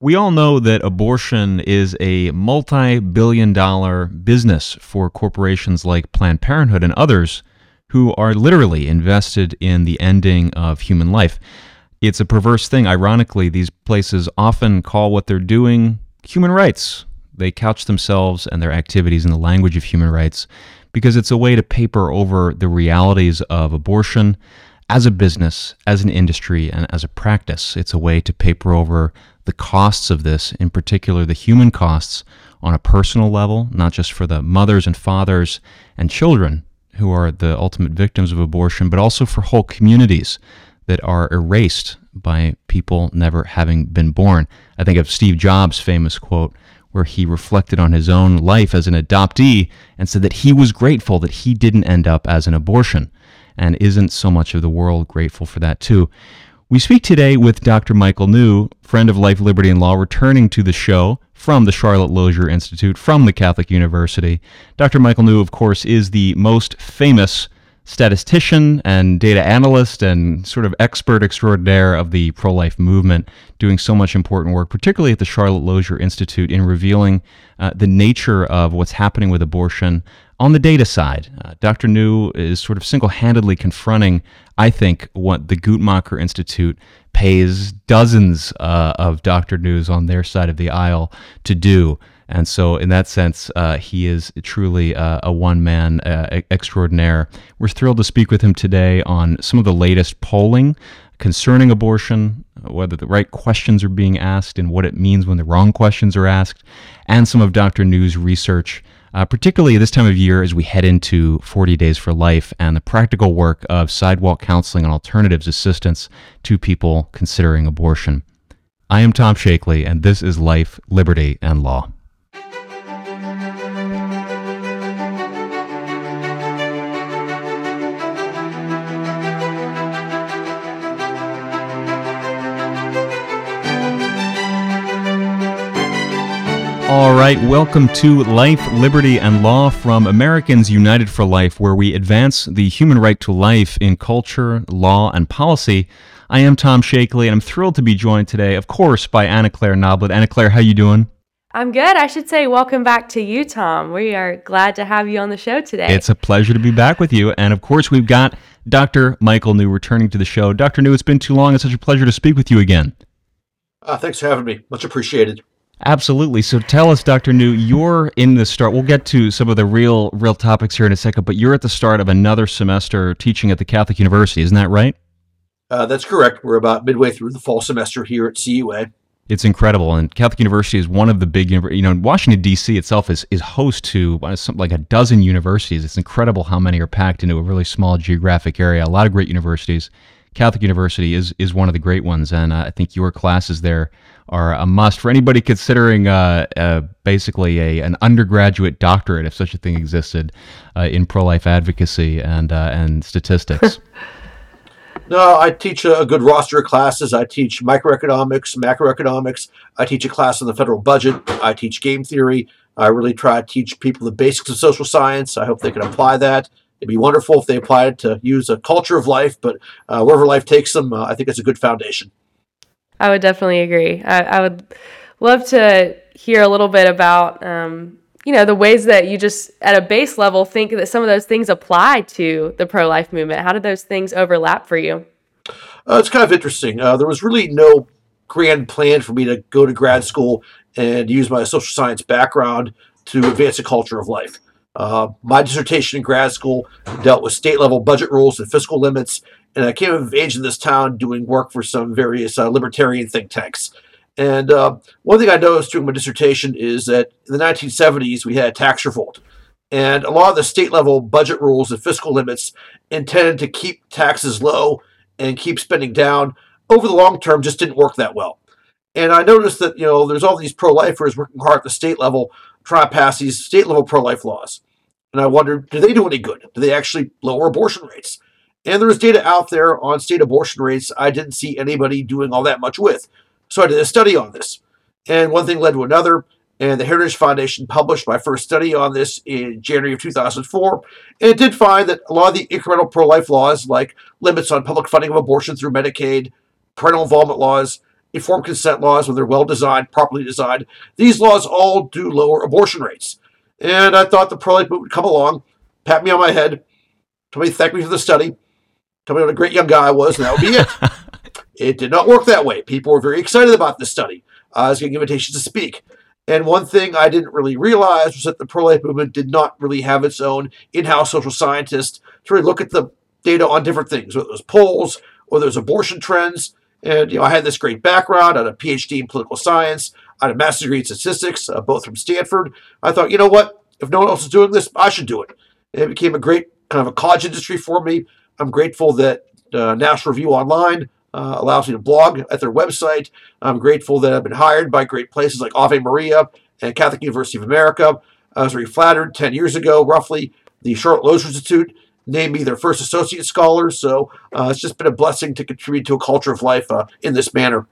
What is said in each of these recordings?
We all know that abortion is a multi billion dollar business for corporations like Planned Parenthood and others who are literally invested in the ending of human life. It's a perverse thing. Ironically, these places often call what they're doing human rights. They couch themselves and their activities in the language of human rights because it's a way to paper over the realities of abortion as a business, as an industry, and as a practice. It's a way to paper over the costs of this, in particular the human costs on a personal level, not just for the mothers and fathers and children who are the ultimate victims of abortion, but also for whole communities that are erased by people never having been born. I think of Steve Jobs' famous quote where he reflected on his own life as an adoptee and said that he was grateful that he didn't end up as an abortion and isn't so much of the world grateful for that too. We speak today with Dr. Michael New, friend of Life, Liberty, and Law, returning to the show from the Charlotte Lozier Institute from the Catholic University. Dr. Michael New, of course, is the most famous statistician and data analyst and sort of expert extraordinaire of the pro life movement, doing so much important work, particularly at the Charlotte Lozier Institute, in revealing uh, the nature of what's happening with abortion on the data side. Uh, Dr. New is sort of single handedly confronting, I think, what the Guttmacher Institute pays dozens uh, of Dr. News on their side of the aisle to do. And so, in that sense, uh, he is truly uh, a one man uh, extraordinaire. We're thrilled to speak with him today on some of the latest polling concerning abortion, whether the right questions are being asked and what it means when the wrong questions are asked, and some of Dr. New's research. Uh, particularly this time of year as we head into 40 Days for Life and the practical work of sidewalk counseling and alternatives assistance to people considering abortion. I am Tom Shakely, and this is Life, Liberty, and Law. Right, welcome to Life, Liberty, and Law from Americans United for Life, where we advance the human right to life in culture, law, and policy. I am Tom Shakely, and I'm thrilled to be joined today, of course, by Anna Claire Noblett. Anna Claire, how you doing? I'm good. I should say welcome back to you, Tom. We are glad to have you on the show today. It's a pleasure to be back with you. And of course, we've got Dr. Michael New returning to the show. Dr. New, it's been too long. It's such a pleasure to speak with you again. Uh, thanks for having me. Much appreciated. Absolutely. So tell us, Dr. New, you're in the start. We'll get to some of the real, real topics here in a second, but you're at the start of another semester teaching at the Catholic University. Isn't that right? Uh, that's correct. We're about midway through the fall semester here at CUA. It's incredible, and Catholic University is one of the big, you know, Washington D.C. itself is is host to uh, something like a dozen universities. It's incredible how many are packed into a really small geographic area. A lot of great universities. Catholic University is is one of the great ones, and uh, I think your classes there are a must for anybody considering uh, uh, basically a an undergraduate doctorate, if such a thing existed, uh, in pro life advocacy and uh, and statistics. no, I teach a good roster of classes. I teach microeconomics, macroeconomics. I teach a class on the federal budget. I teach game theory. I really try to teach people the basics of social science. I hope they can apply that. It'd be wonderful if they applied it to use a culture of life, but uh, wherever life takes them, uh, I think it's a good foundation. I would definitely agree. I, I would love to hear a little bit about, um, you know, the ways that you just at a base level think that some of those things apply to the pro life movement. How did those things overlap for you? Uh, it's kind of interesting. Uh, there was really no grand plan for me to go to grad school and use my social science background to advance the culture of life. Uh, my dissertation in grad school dealt with state level budget rules and fiscal limits and I came of age in this town doing work for some various uh, libertarian think tanks. And uh, one thing I noticed during my dissertation is that in the 1970s we had a tax revolt. And a lot of the state level budget rules and fiscal limits intended to keep taxes low and keep spending down over the long term just didn't work that well. And I noticed that, you know, there's all these pro lifers working hard at the state level trying to pass these state level pro life laws. And I wondered, do they do any good? Do they actually lower abortion rates? And there's data out there on state abortion rates I didn't see anybody doing all that much with. So I did a study on this. And one thing led to another. And the Heritage Foundation published my first study on this in January of 2004. And it did find that a lot of the incremental pro life laws, like limits on public funding of abortion through Medicaid, parental involvement laws, informed consent laws, when they're well designed, properly designed, these laws all do lower abortion rates. And I thought the pro life movement would come along, pat me on my head, tell me thank me for the study, tell me what a great young guy I was, and that would be it. it did not work that way. People were very excited about this study. I was getting invitations to speak. And one thing I didn't really realize was that the pro life movement did not really have its own in house social scientist to really look at the data on different things, whether it was polls or there's abortion trends. And you know, I had this great background. I had a PhD in political science. I had a master's degree in statistics, uh, both from Stanford. I thought, you know what? If no one else is doing this, I should do it. And it became a great kind of a college industry for me. I'm grateful that uh, National Review Online uh, allows me to blog at their website. I'm grateful that I've been hired by great places like Ave Maria and Catholic University of America. I was very flattered 10 years ago, roughly. The Charlotte Lozier Institute named me their first associate scholar. So uh, it's just been a blessing to contribute to a culture of life uh, in this manner.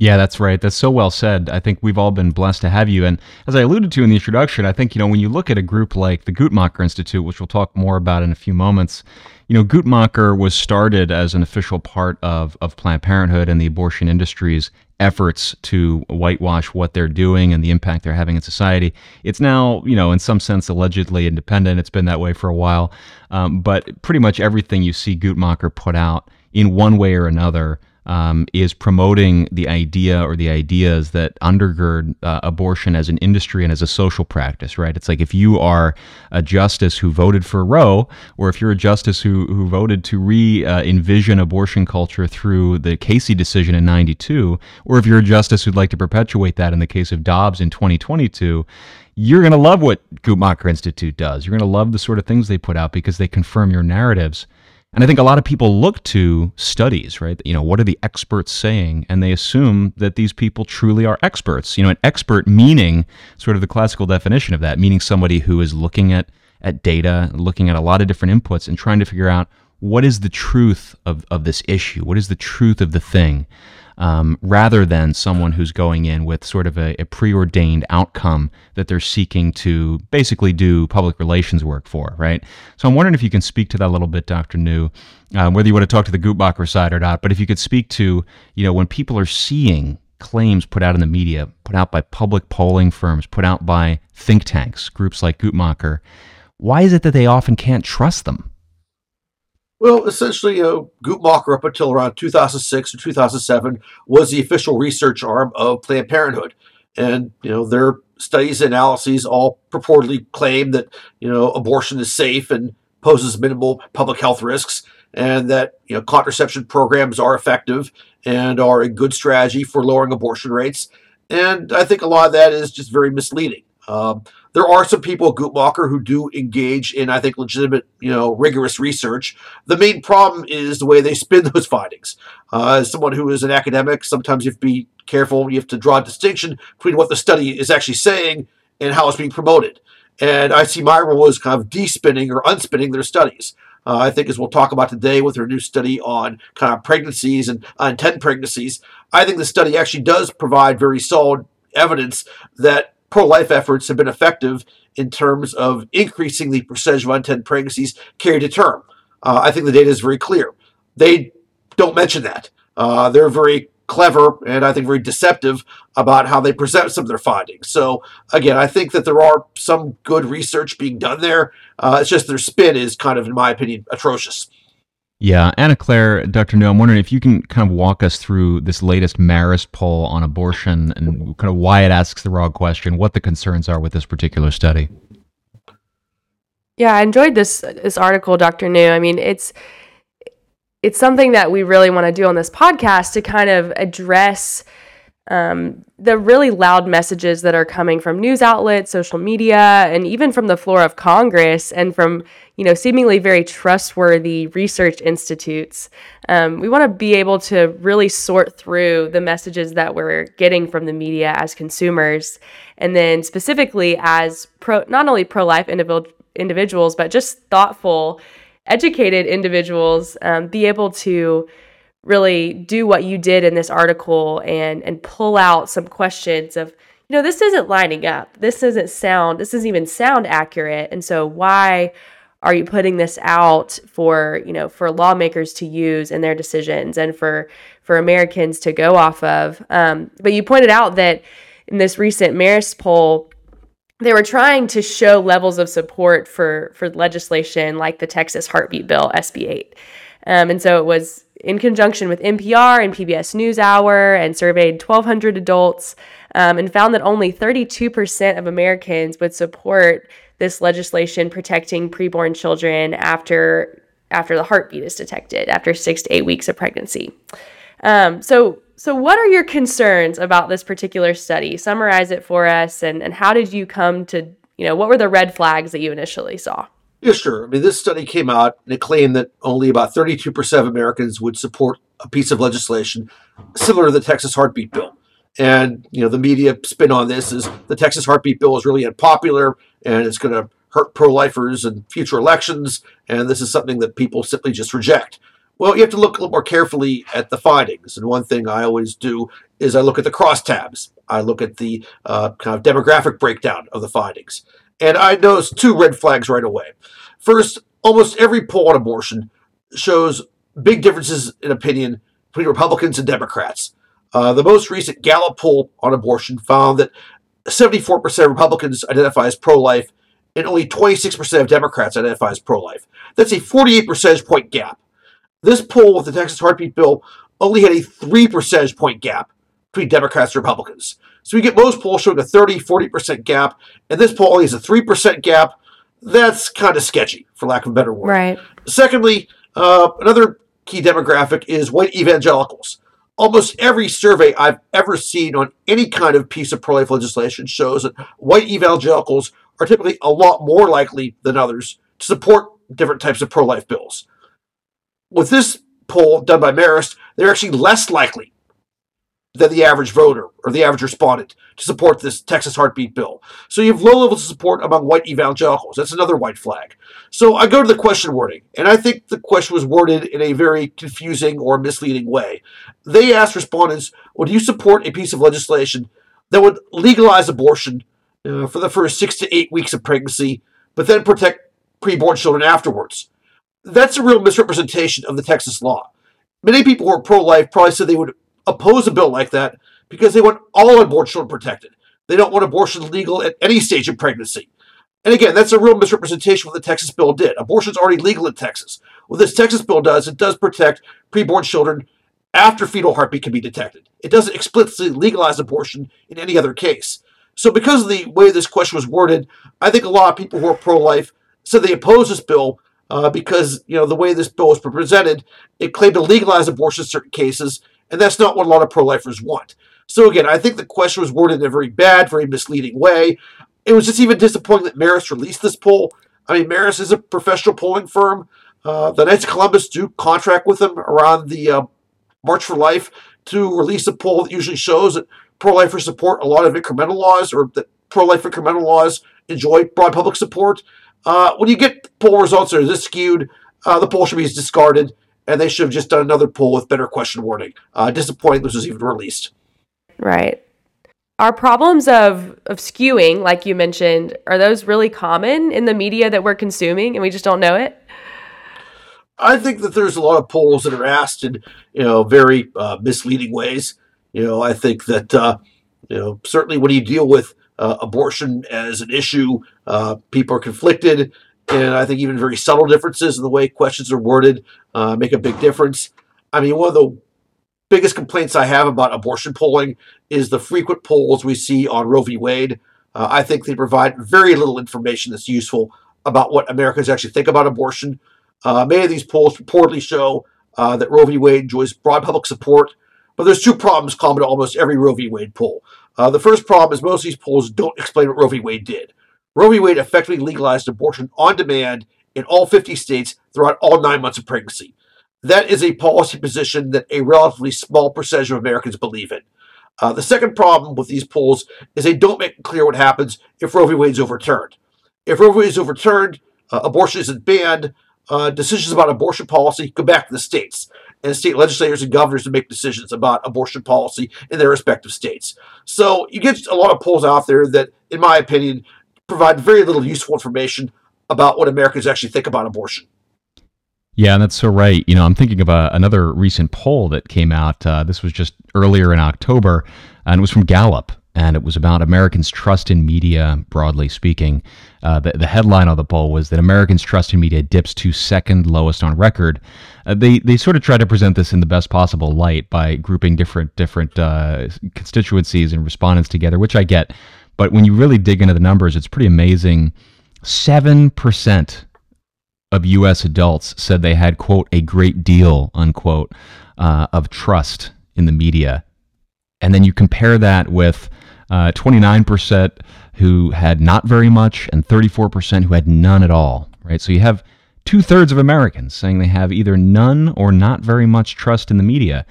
Yeah, that's right. That's so well said. I think we've all been blessed to have you. And as I alluded to in the introduction, I think, you know, when you look at a group like the Guttmacher Institute, which we'll talk more about in a few moments, you know, Guttmacher was started as an official part of, of Planned Parenthood and the abortion industry's efforts to whitewash what they're doing and the impact they're having in society. It's now, you know, in some sense, allegedly independent. It's been that way for a while. Um, but pretty much everything you see Guttmacher put out in one way or another um, is promoting the idea or the ideas that undergird uh, abortion as an industry and as a social practice, right? It's like if you are a justice who voted for Roe, or if you're a justice who, who voted to re uh, envision abortion culture through the Casey decision in 92, or if you're a justice who'd like to perpetuate that in the case of Dobbs in 2022, you're going to love what Guttmacher Institute does. You're going to love the sort of things they put out because they confirm your narratives. And I think a lot of people look to studies, right? You know, what are the experts saying? And they assume that these people truly are experts. You know, an expert meaning sort of the classical definition of that, meaning somebody who is looking at, at data, looking at a lot of different inputs and trying to figure out what is the truth of, of this issue? What is the truth of the thing? Um, rather than someone who's going in with sort of a, a, preordained outcome that they're seeking to basically do public relations work for, right? So I'm wondering if you can speak to that a little bit, Dr. New, um, whether you want to talk to the Guttmacher side or not, but if you could speak to, you know, when people are seeing claims put out in the media, put out by public polling firms, put out by think tanks, groups like Guttmacher, why is it that they often can't trust them? Well, essentially, uh, Guttmacher up until around 2006 or 2007 was the official research arm of Planned Parenthood, and you know their studies and analyses all purportedly claim that you know abortion is safe and poses minimal public health risks, and that you know contraception programs are effective and are a good strategy for lowering abortion rates. And I think a lot of that is just very misleading. Um, there are some people at Guttmacher who do engage in, I think, legitimate, you know, rigorous research. The main problem is the way they spin those findings. Uh, as someone who is an academic, sometimes you have to be careful. You have to draw a distinction between what the study is actually saying and how it's being promoted. And I see my role as kind of de-spinning or unspinning their studies. Uh, I think, as we'll talk about today with her new study on kind of pregnancies and unintended pregnancies, I think the study actually does provide very solid evidence that pro life efforts have been effective in terms of increasing the percentage of unintended pregnancies carried to term. Uh, I think the data is very clear. They don't mention that. Uh, they're very clever and I think very deceptive about how they present some of their findings. So, again, I think that there are some good research being done there. Uh, it's just their spin is kind of, in my opinion, atrocious. Yeah, Anna Claire, Dr. New, I'm wondering if you can kind of walk us through this latest Marist poll on abortion and kind of why it asks the wrong question, what the concerns are with this particular study. Yeah, I enjoyed this this article, Dr. New. I mean, it's it's something that we really want to do on this podcast to kind of address um, the really loud messages that are coming from news outlets, social media, and even from the floor of Congress and from you know seemingly very trustworthy research institutes. Um, we want to be able to really sort through the messages that we're getting from the media as consumers, and then specifically as pro not only pro life individual individuals, but just thoughtful, educated individuals, um, be able to really do what you did in this article and and pull out some questions of you know this isn't lining up. This doesn't sound this doesn't even sound accurate. And so why are you putting this out for you know for lawmakers to use in their decisions and for for Americans to go off of? Um, but you pointed out that in this recent Marist poll, they were trying to show levels of support for for legislation like the Texas Heartbeat Bill SB 8, um, and so it was in conjunction with NPR and PBS NewsHour and surveyed 1,200 adults um, and found that only 32% of Americans would support this legislation protecting preborn children after after the heartbeat is detected after six to eight weeks of pregnancy. Um, so, so what are your concerns about this particular study? Summarize it for us, and and how did you come to you know what were the red flags that you initially saw? Yeah, sure. I mean, this study came out and it claimed that only about 32% of Americans would support a piece of legislation similar to the Texas Heartbeat Bill. And, you know, the media spin on this is the Texas Heartbeat Bill is really unpopular and it's going to hurt pro lifers in future elections. And this is something that people simply just reject. Well, you have to look a little more carefully at the findings. And one thing I always do is I look at the crosstabs. I look at the uh, kind of demographic breakdown of the findings. And I noticed two red flags right away. First, almost every poll on abortion shows big differences in opinion between Republicans and Democrats. Uh, the most recent Gallup poll on abortion found that 74% of Republicans identify as pro life and only 26% of Democrats identify as pro life. That's a 48 percentage point gap. This poll with the Texas Heartbeat Bill only had a 3 percentage point gap between Democrats and Republicans. So we get most polls showing a 30, 40% gap, and this poll only has a 3% gap. That's kind of sketchy, for lack of a better word. Right. Secondly, uh, another key demographic is white evangelicals. Almost every survey I've ever seen on any kind of piece of pro life legislation shows that white evangelicals are typically a lot more likely than others to support different types of pro life bills. With this poll done by Marist, they're actually less likely than the average voter or the average respondent to support this Texas heartbeat bill. So you have low levels of support among white evangelicals. That's another white flag. So I go to the question wording, and I think the question was worded in a very confusing or misleading way. They asked respondents, Would you support a piece of legislation that would legalize abortion uh, for the first six to eight weeks of pregnancy, but then protect preborn children afterwards? That's a real misrepresentation of the Texas law. Many people who are pro life probably said they would oppose a bill like that because they want all unborn children protected. They don't want abortion legal at any stage of pregnancy. And again, that's a real misrepresentation of what the Texas bill did. Abortion is already legal in Texas. What this Texas bill does, it does protect preborn children after fetal heartbeat can be detected. It doesn't explicitly legalize abortion in any other case. So, because of the way this question was worded, I think a lot of people who are pro-life said they oppose this bill uh, because you know the way this bill was presented, it claimed to legalize abortion in certain cases, and that's not what a lot of pro lifers want. So, again, I think the question was worded in a very bad, very misleading way. It was just even disappointing that Marist released this poll. I mean, Marist is a professional polling firm. Uh, the Knights of Columbus do contract with them around the uh, March for Life to release a poll that usually shows that pro lifers support a lot of incremental laws or that pro life incremental laws enjoy broad public support. Uh, when you get poll results that are this skewed, uh, the poll should be discarded and they should have just done another poll with better question wording. Uh, disappointing this was even released. Right. Are problems of of skewing, like you mentioned, are those really common in the media that we're consuming and we just don't know it? I think that there's a lot of polls that are asked in you know very uh, misleading ways. You know, I think that uh, you know certainly when you deal with uh, abortion as an issue, uh, people are conflicted and I think even very subtle differences in the way questions are worded uh, make a big difference. I mean, one of the biggest complaints I have about abortion polling is the frequent polls we see on Roe v. Wade. Uh, I think they provide very little information that's useful about what Americans actually think about abortion. Uh, many of these polls reportedly show uh, that Roe v. Wade enjoys broad public support, but there's two problems common to almost every Roe v. Wade poll. Uh, the first problem is most of these polls don't explain what Roe v. Wade did. Roe v. Wade effectively legalized abortion on demand in all 50 states throughout all nine months of pregnancy. That is a policy position that a relatively small percentage of Americans believe in. Uh, the second problem with these polls is they don't make clear what happens if Roe v. Wade is overturned. If Roe v. Wade is overturned, uh, abortion isn't banned, uh, decisions about abortion policy go back to the states. And state legislators and governors to make decisions about abortion policy in their respective states. So you get a lot of polls out there that, in my opinion, provide very little useful information about what Americans actually think about abortion. Yeah, and that's so right. You know, I'm thinking of a, another recent poll that came out. Uh, this was just earlier in October, and it was from Gallup, and it was about Americans' trust in media, broadly speaking. Uh, the, the headline of the poll was that Americans' trust in media dips to second lowest on record. Uh, they they sort of try to present this in the best possible light by grouping different different uh, constituencies and respondents together, which I get. But when you really dig into the numbers, it's pretty amazing. Seven percent of U.S. adults said they had, quote, a great deal, unquote, uh, of trust in the media. And then you compare that with uh, 29% who had not very much and 34% who had none at all, right? So you have two thirds of Americans saying they have either none or not very much trust in the media.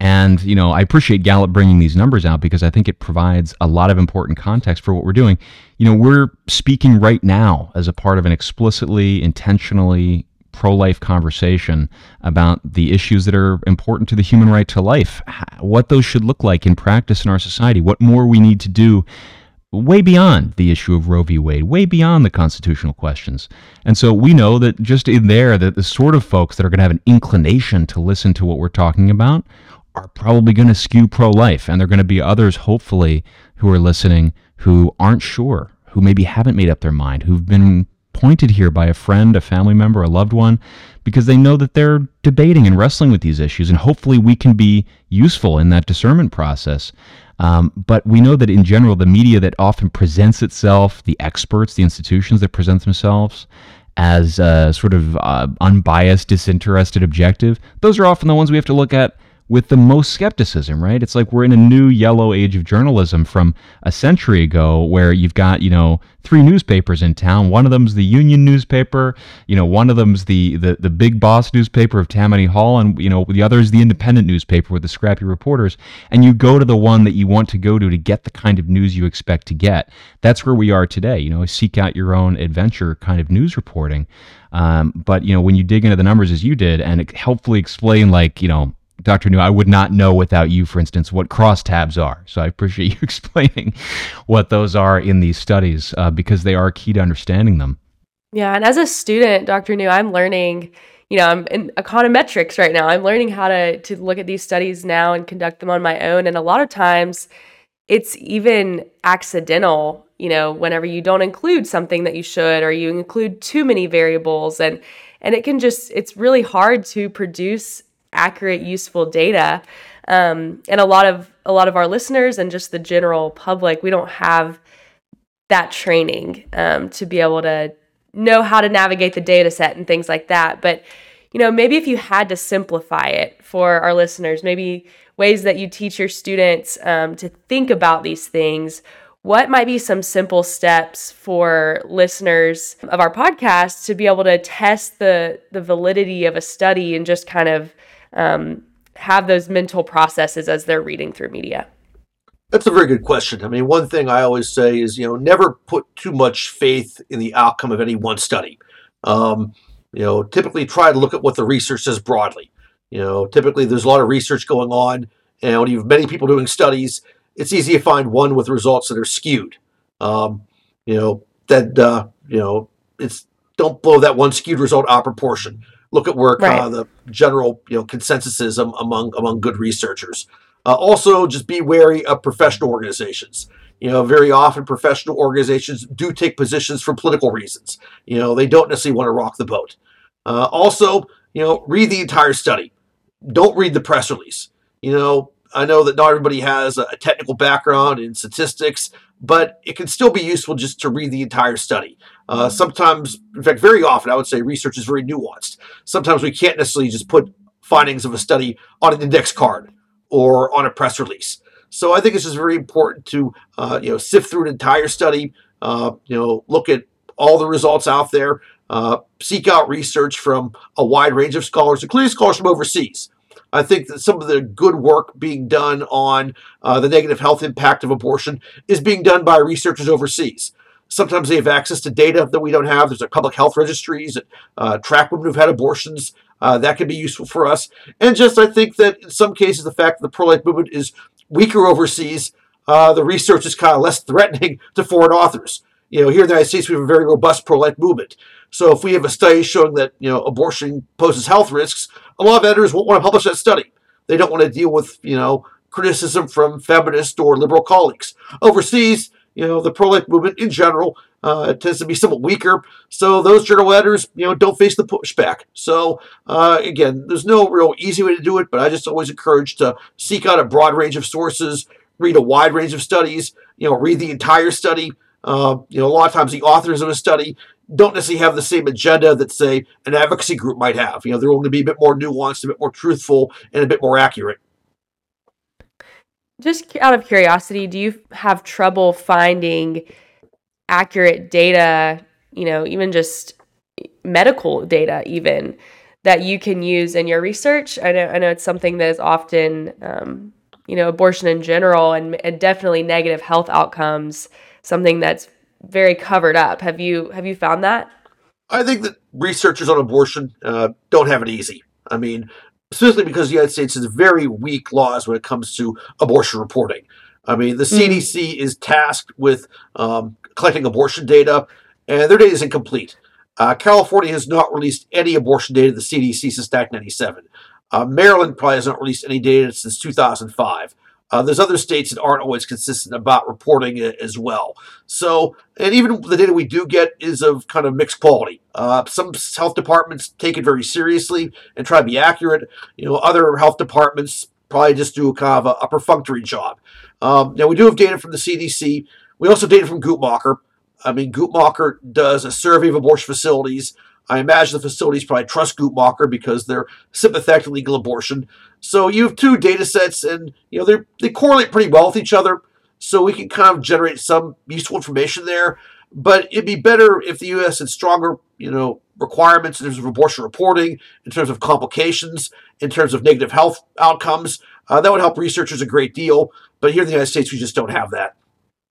And, you know, I appreciate Gallup bringing these numbers out because I think it provides a lot of important context for what we're doing. You know, we're speaking right now as a part of an explicitly, intentionally pro life conversation about the issues that are important to the human right to life, what those should look like in practice in our society, what more we need to do way beyond the issue of Roe v. Wade, way beyond the constitutional questions. And so we know that just in there, that the sort of folks that are going to have an inclination to listen to what we're talking about are probably going to skew pro life. And there are going to be others, hopefully, who are listening who aren't sure, who maybe haven't made up their mind, who've been pointed here by a friend, a family member, a loved one, because they know that they're debating and wrestling with these issues. And hopefully, we can be useful in that discernment process. Um, but we know that in general, the media that often presents itself, the experts, the institutions that present themselves as sort of uh, unbiased, disinterested, objective, those are often the ones we have to look at with the most skepticism, right? It's like we're in a new yellow age of journalism from a century ago where you've got, you know, three newspapers in town. One of them's the Union newspaper, you know, one of them's the the, the big boss newspaper of Tammany Hall, and you know, the other is the independent newspaper with the scrappy reporters. And you go to the one that you want to go to to get the kind of news you expect to get. That's where we are today. You know, seek out your own adventure kind of news reporting. Um, but you know, when you dig into the numbers as you did, and helpfully explain, like you know, Dr. New, I would not know without you, for instance, what crosstabs are. So I appreciate you explaining what those are in these studies uh, because they are key to understanding them. Yeah, and as a student, Dr. New, I'm learning. You know, I'm in econometrics right now. I'm learning how to to look at these studies now and conduct them on my own. And a lot of times, it's even accidental. You know, whenever you don't include something that you should, or you include too many variables, and and it can just it's really hard to produce accurate, useful data. Um, and a lot of a lot of our listeners and just the general public, we don't have that training um, to be able to know how to navigate the data set and things like that. But you know, maybe if you had to simplify it for our listeners, maybe ways that you teach your students um, to think about these things. What might be some simple steps for listeners of our podcast to be able to test the the validity of a study and just kind of um, have those mental processes as they're reading through media? That's a very good question. I mean, one thing I always say is, you know, never put too much faith in the outcome of any one study. Um, you know, typically try to look at what the research says broadly. You know, typically there's a lot of research going on, and when you have many people doing studies, it's easy to find one with results that are skewed. Um, you know, that uh, you know, it's don't blow that one skewed result out of proportion look at where right. uh, the general you know consensus is among among good researchers. Uh, also, just be wary of professional organizations. You know, very often professional organizations do take positions for political reasons. You know, they don't necessarily want to rock the boat. Uh, also, you know, read the entire study. Don't read the press release. You know, I know that not everybody has a technical background in statistics, but it can still be useful just to read the entire study. Uh, sometimes, in fact, very often, I would say research is very nuanced. Sometimes we can't necessarily just put findings of a study on an index card or on a press release. So I think it's just very important to uh, you know sift through an entire study. Uh, you know, look at all the results out there. Uh, seek out research from a wide range of scholars, including scholars from overseas. I think that some of the good work being done on uh, the negative health impact of abortion is being done by researchers overseas. Sometimes they have access to data that we don't have. There's a public health registries that uh, track women who've had abortions. Uh, that can be useful for us. And just I think that in some cases, the fact that the pro life movement is weaker overseas, uh, the research is kind of less threatening to foreign authors. you know, here in the United States, we have a very robust pro-life movement. So if we have a study showing that you know abortion poses health risks, a lot of editors won't want to publish that study. They don't want to deal with you know criticism from feminist or liberal colleagues. Overseas, you know, the pro-life movement in general uh, tends to be somewhat weaker, so those journal editors, you know, don't face the pushback. So uh, again, there's no real easy way to do it, but I just always encourage to seek out a broad range of sources, read a wide range of studies, you know, read the entire study. Uh, you know, a lot of times the authors of a study don't necessarily have the same agenda that, say, an advocacy group might have. You know, they're going to be a bit more nuanced, a bit more truthful, and a bit more accurate. Just out of curiosity, do you have trouble finding accurate data, you know, even just medical data, even that you can use in your research? I know, I know it's something that is often, um, you know, abortion in general and, and definitely negative health outcomes, something that's very covered up. Have you have you found that? I think that researchers on abortion uh, don't have it easy. I mean, specifically because the United States has very weak laws when it comes to abortion reporting. I mean, the mm-hmm. CDC is tasked with um, collecting abortion data, and their data is incomplete. Uh, California has not released any abortion data to the CDC since 1997. Uh, Maryland probably has not released any data since 2005. Uh, there's other states that aren't always consistent about reporting it as well. So, and even the data we do get is of kind of mixed quality. Uh, some health departments take it very seriously and try to be accurate. You know, other health departments probably just do a kind of a, a perfunctory job. Um, now, we do have data from the CDC. We also data from Guttmacher. I mean, Guttmacher does a survey of abortion facilities I imagine the facilities probably trust Guttmacher because they're sympathetic to legal abortion. So you have two data sets, and you know they correlate pretty well with each other. So we can kind of generate some useful information there. But it'd be better if the U.S. had stronger, you know, requirements in terms of abortion reporting, in terms of complications, in terms of negative health outcomes. Uh, that would help researchers a great deal. But here in the United States, we just don't have that.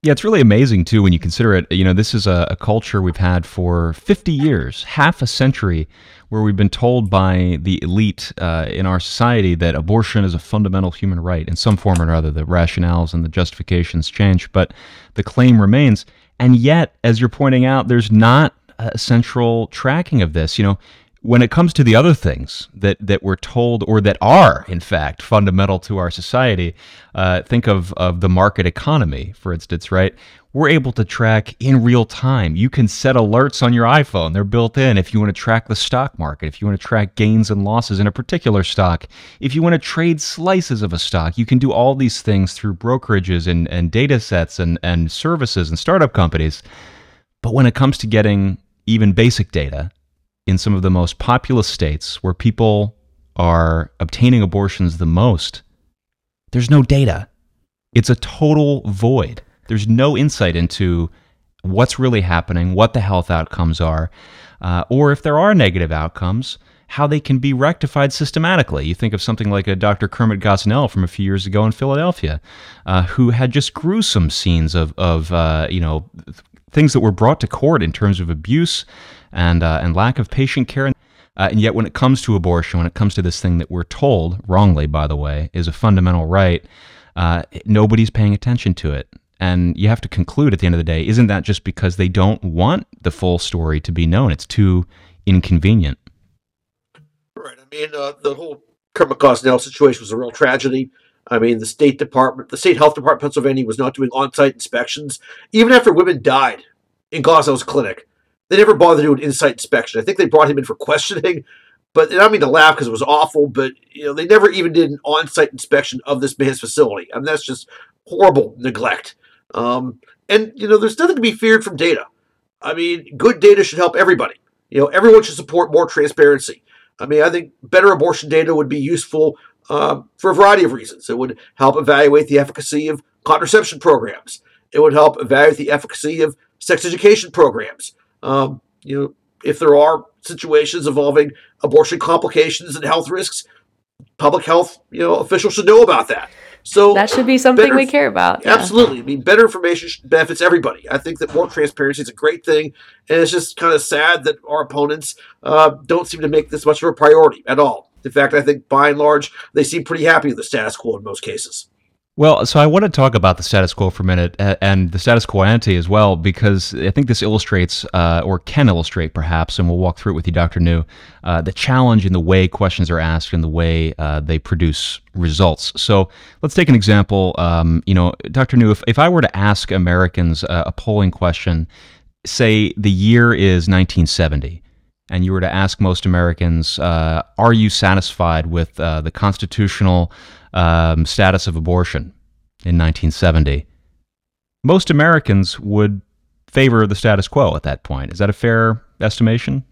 Yeah, it's really amazing too when you consider it. You know, this is a, a, culture we've had for 50 years, half a century, where we've been told by the elite uh, in our society that abortion is a fundamental human right in some form or other. The rationales and the justifications change, but the claim remains. And yet, as you're pointing out, there's not a central tracking of this. You know, when it comes to the other things that, that we're told or that are, in fact, fundamental to our society, uh, think of, of the market economy, for instance, right? We're able to track in real time. You can set alerts on your iPhone, they're built in. If you want to track the stock market, if you want to track gains and losses in a particular stock, if you want to trade slices of a stock, you can do all these things through brokerages and, and data sets and, and services and startup companies. But when it comes to getting even basic data, in some of the most populous states where people are obtaining abortions the most, there's no data. It's a total void. There's no insight into what's really happening, what the health outcomes are, uh, or if there are negative outcomes, how they can be rectified systematically. You think of something like a Dr. Kermit Gosnell from a few years ago in Philadelphia, uh, who had just gruesome scenes of, of uh, you know, things that were brought to court in terms of abuse and uh, and lack of patient care. Uh, and yet, when it comes to abortion, when it comes to this thing that we're told wrongly, by the way, is a fundamental right, uh, nobody's paying attention to it. And you have to conclude at the end of the day, isn't that just because they don't want the full story to be known? It's too inconvenient. Right. I mean, uh, the whole Kermit Gosnell situation was a real tragedy. I mean, the State Department, the State Health Department of Pennsylvania was not doing on site inspections, even after women died in Gosnell's clinic. They never bothered to do an insight inspection. I think they brought him in for questioning, but I don't mean to laugh because it was awful. But you know, they never even did an on-site inspection of this man's facility. I mean, that's just horrible neglect. Um, and you know, there's nothing to be feared from data. I mean, good data should help everybody. You know, everyone should support more transparency. I mean, I think better abortion data would be useful uh, for a variety of reasons. It would help evaluate the efficacy of contraception programs. It would help evaluate the efficacy of sex education programs. Um, you know, if there are situations involving abortion complications and health risks, public health, you know, officials should know about that. So that should be something better, we care about. Yeah. Absolutely. I mean, better information benefits everybody. I think that more transparency is a great thing, and it's just kind of sad that our opponents uh, don't seem to make this much of a priority at all. In fact, I think by and large they seem pretty happy with the status quo in most cases. Well, so I want to talk about the status quo for a minute and the status quo ante as well, because I think this illustrates, uh, or can illustrate perhaps, and we'll walk through it with you, Dr. New, uh, the challenge in the way questions are asked and the way uh, they produce results. So let's take an example. Um, you know, Dr. New, if, if I were to ask Americans a polling question, say the year is 1970, and you were to ask most Americans, uh, are you satisfied with uh, the constitutional um, status of abortion in 1970, most Americans would favor the status quo at that point. Is that a fair estimation?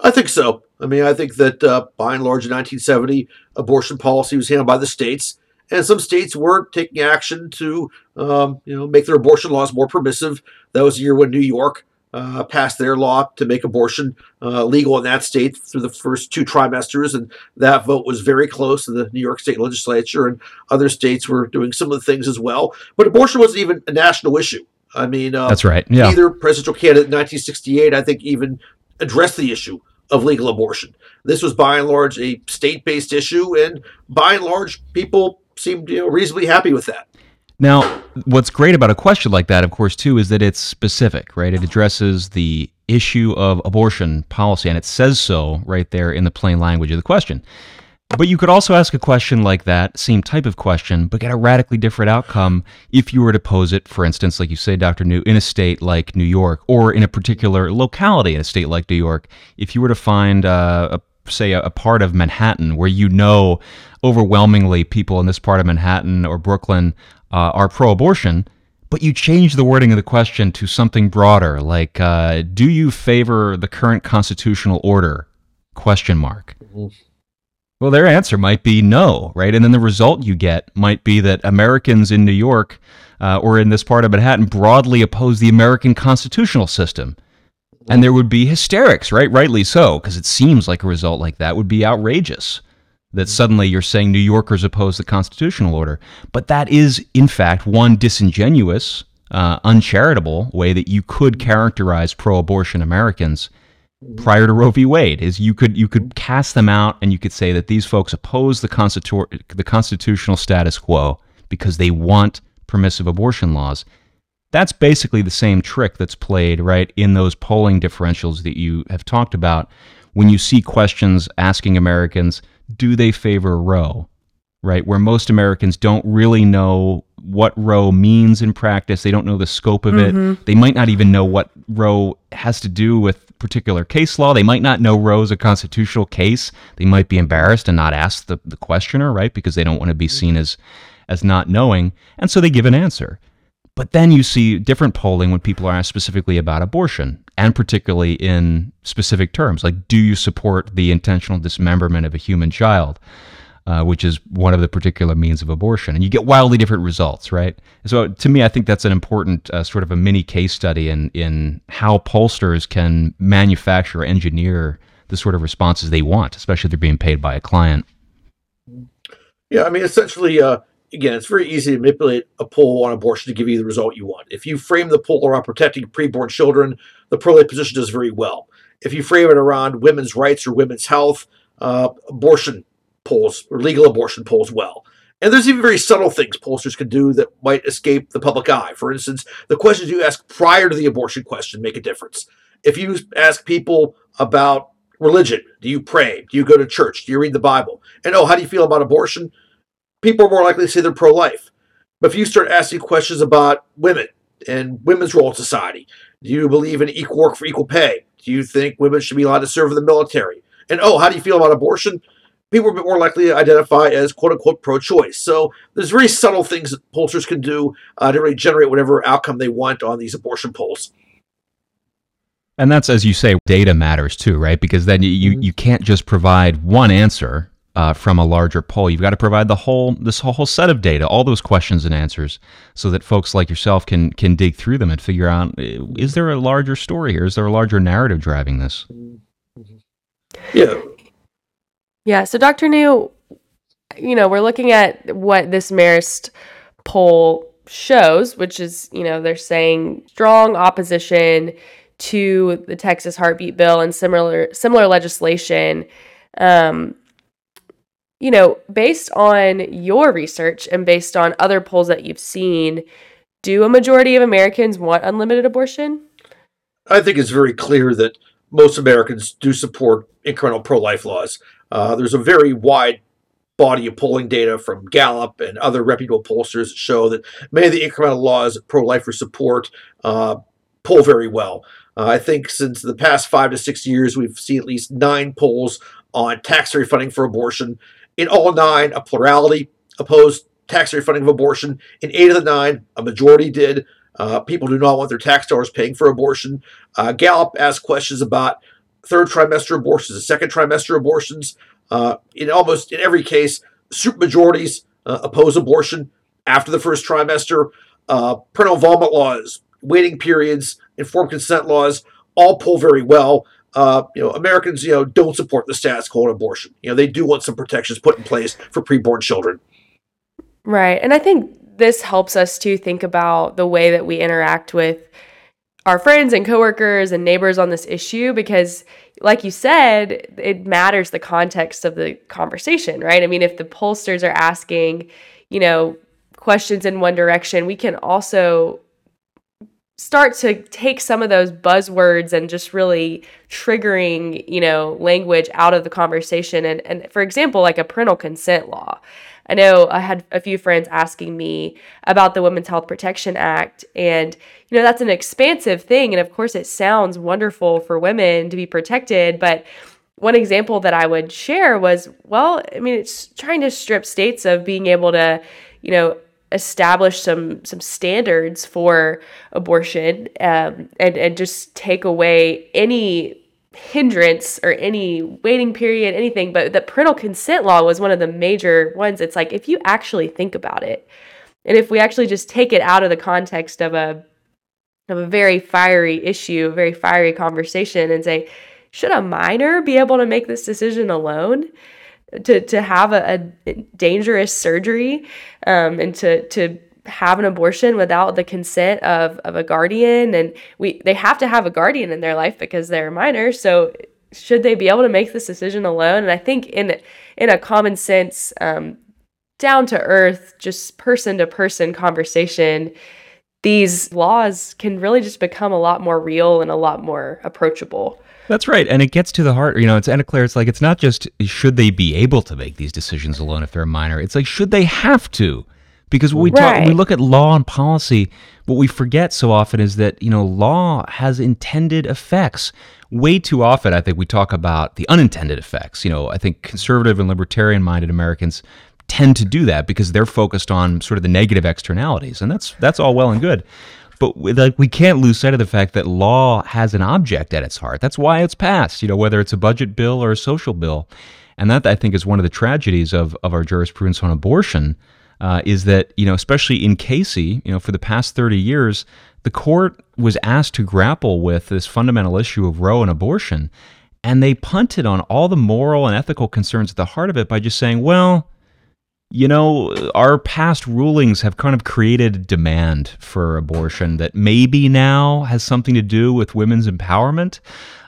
I think so. I mean, I think that uh, by and large in 1970, abortion policy was handled by the states, and some states were taking action to, um, you know, make their abortion laws more permissive. That was the year when New York uh, passed their law to make abortion uh, legal in that state through the first two trimesters, and that vote was very close to the New York State Legislature, and other states were doing similar things as well. But abortion wasn't even a national issue. I mean, uh, that's right. Yeah. Neither presidential candidate in 1968, I think, even addressed the issue of legal abortion. This was by and large a state-based issue, and by and large, people seemed you know, reasonably happy with that. Now, what's great about a question like that, of course, too, is that it's specific, right? It addresses the issue of abortion policy, and it says so right there in the plain language of the question. But you could also ask a question like that, same type of question, but get a radically different outcome if you were to pose it, for instance, like you say, Dr. New, in a state like New York, or in a particular locality in a state like New York. If you were to find, uh, a, say, a, a part of Manhattan where you know overwhelmingly people in this part of Manhattan or Brooklyn uh, are pro-abortion, but you change the wording of the question to something broader, like uh, "Do you favor the current constitutional order?" Question mark. Well, their answer might be no, right? And then the result you get might be that Americans in New York uh, or in this part of Manhattan broadly oppose the American constitutional system. And there would be hysterics, right? Rightly so, because it seems like a result like that would be outrageous that suddenly you're saying New Yorkers oppose the constitutional order. But that is, in fact, one disingenuous, uh, uncharitable way that you could characterize pro-abortion Americans prior to Roe v. Wade. Is you could you could cast them out and you could say that these folks oppose the constitu- the constitutional status quo because they want permissive abortion laws. That's basically the same trick that's played right in those polling differentials that you have talked about when you see questions asking Americans do they favor Roe? Right, where most Americans don't really know what Roe means in practice. They don't know the scope of mm-hmm. it. They might not even know what Roe has to do with particular case law. They might not know Roe is a constitutional case. They might be embarrassed and not ask the, the questioner, right? Because they don't want to be seen as as not knowing. And so they give an answer. But then you see different polling when people are asked specifically about abortion, and particularly in specific terms, like do you support the intentional dismemberment of a human child, uh, which is one of the particular means of abortion, and you get wildly different results, right? So to me, I think that's an important uh, sort of a mini case study in in how pollsters can manufacture, or engineer the sort of responses they want, especially if they're being paid by a client. Yeah, I mean, essentially, uh, again, it's very easy to manipulate a poll on abortion to give you the result you want. If you frame the poll around protecting preborn children, the pro-life position does very well. If you frame it around women's rights or women's health, uh, abortion polls or legal abortion polls well. And there's even very subtle things pollsters can do that might escape the public eye. For instance, the questions you ask prior to the abortion question make a difference. If you ask people about religion, do you pray? Do you go to church? Do you read the Bible? And oh, how do you feel about abortion? People are more likely to say they're pro life. But if you start asking questions about women and women's role in society, do you believe in equal work for equal pay? Do you think women should be allowed to serve in the military? And oh, how do you feel about abortion? People are more likely to identify as quote unquote pro choice. So there's very subtle things that pollsters can do uh, to really generate whatever outcome they want on these abortion polls. And that's, as you say, data matters too, right? Because then you, mm-hmm. you can't just provide one answer uh, from a larger poll. You've got to provide the whole this whole set of data, all those questions and answers, so that folks like yourself can can dig through them and figure out uh, is there a larger story here? Is there a larger narrative driving this? Yeah. Yeah. So, Dr. New, you know, we're looking at what this Marist poll shows, which is, you know, they're saying strong opposition to the Texas heartbeat bill and similar similar legislation. Um, you know, based on your research and based on other polls that you've seen, do a majority of Americans want unlimited abortion? I think it's very clear that most Americans do support incremental pro life laws. Uh, there's a very wide body of polling data from Gallup and other reputable pollsters show that many of the incremental laws pro lifers support uh, poll very well. Uh, I think since the past five to six years, we've seen at least nine polls on tax refunding for abortion. In all nine, a plurality opposed tax funding of abortion. In eight of the nine, a majority did. Uh, people do not want their tax dollars paying for abortion. Uh, Gallup asked questions about third trimester abortions and second trimester abortions. Uh, in almost in every case, supermajorities uh, oppose abortion after the first trimester. Uh, parental involvement laws, waiting periods, informed consent laws all pull very well. Uh, you know, Americans, you know, don't support the status quo on abortion. You know, they do want some protections put in place for preborn children. Right, and I think this helps us to think about the way that we interact with our friends and coworkers and neighbors on this issue because like you said it matters the context of the conversation right i mean if the pollsters are asking you know questions in one direction we can also start to take some of those buzzwords and just really triggering you know language out of the conversation. And and for example like a parental consent law. I know I had a few friends asking me about the Women's Health Protection Act, and you know that's an expansive thing, and of course it sounds wonderful for women to be protected, but one example that I would share was, well, I mean, it's trying to strip states of being able to, you know, establish some some standards for abortion um, and and just take away any hindrance or any waiting period, anything, but the parental consent law was one of the major ones. It's like if you actually think about it, and if we actually just take it out of the context of a of a very fiery issue, a very fiery conversation, and say, should a minor be able to make this decision alone? To, to have a, a dangerous surgery um, and to, to have an abortion without the consent of, of a guardian. And we they have to have a guardian in their life because they're minors. So should they be able to make this decision alone? And i think in in a common sense um, down to earth just person to person conversation these laws can really just become a lot more real and a lot more approachable that's right. And it gets to the heart. You know, it's Anna Claire, it's like it's not just should they be able to make these decisions alone if they're a minor. It's like should they have to? Because when we right. talk, we look at law and policy, what we forget so often is that you know law has intended effects. Way too often, I think we talk about the unintended effects. You know, I think conservative and libertarian-minded Americans tend to do that because they're focused on sort of the negative externalities, and that's that's all well and good. But like we can't lose sight of the fact that law has an object at its heart. That's why it's passed. You know, whether it's a budget bill or a social bill, and that I think is one of the tragedies of of our jurisprudence on abortion uh, is that you know, especially in Casey, you know, for the past thirty years, the court was asked to grapple with this fundamental issue of Roe and abortion, and they punted on all the moral and ethical concerns at the heart of it by just saying, well. You know, our past rulings have kind of created demand for abortion that maybe now has something to do with women's empowerment.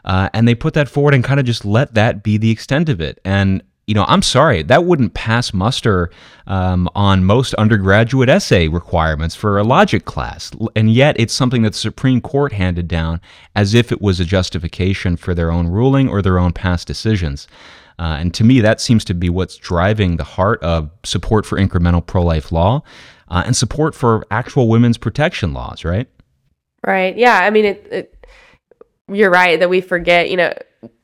Uh, and they put that forward and kind of just let that be the extent of it. And you know, I'm sorry, that wouldn't pass muster um, on most undergraduate essay requirements for a logic class. And yet it's something that the Supreme Court handed down as if it was a justification for their own ruling or their own past decisions. Uh, and to me, that seems to be what's driving the heart of support for incremental pro life law uh, and support for actual women's protection laws, right? Right. Yeah. I mean, it, it, you're right that we forget, you know,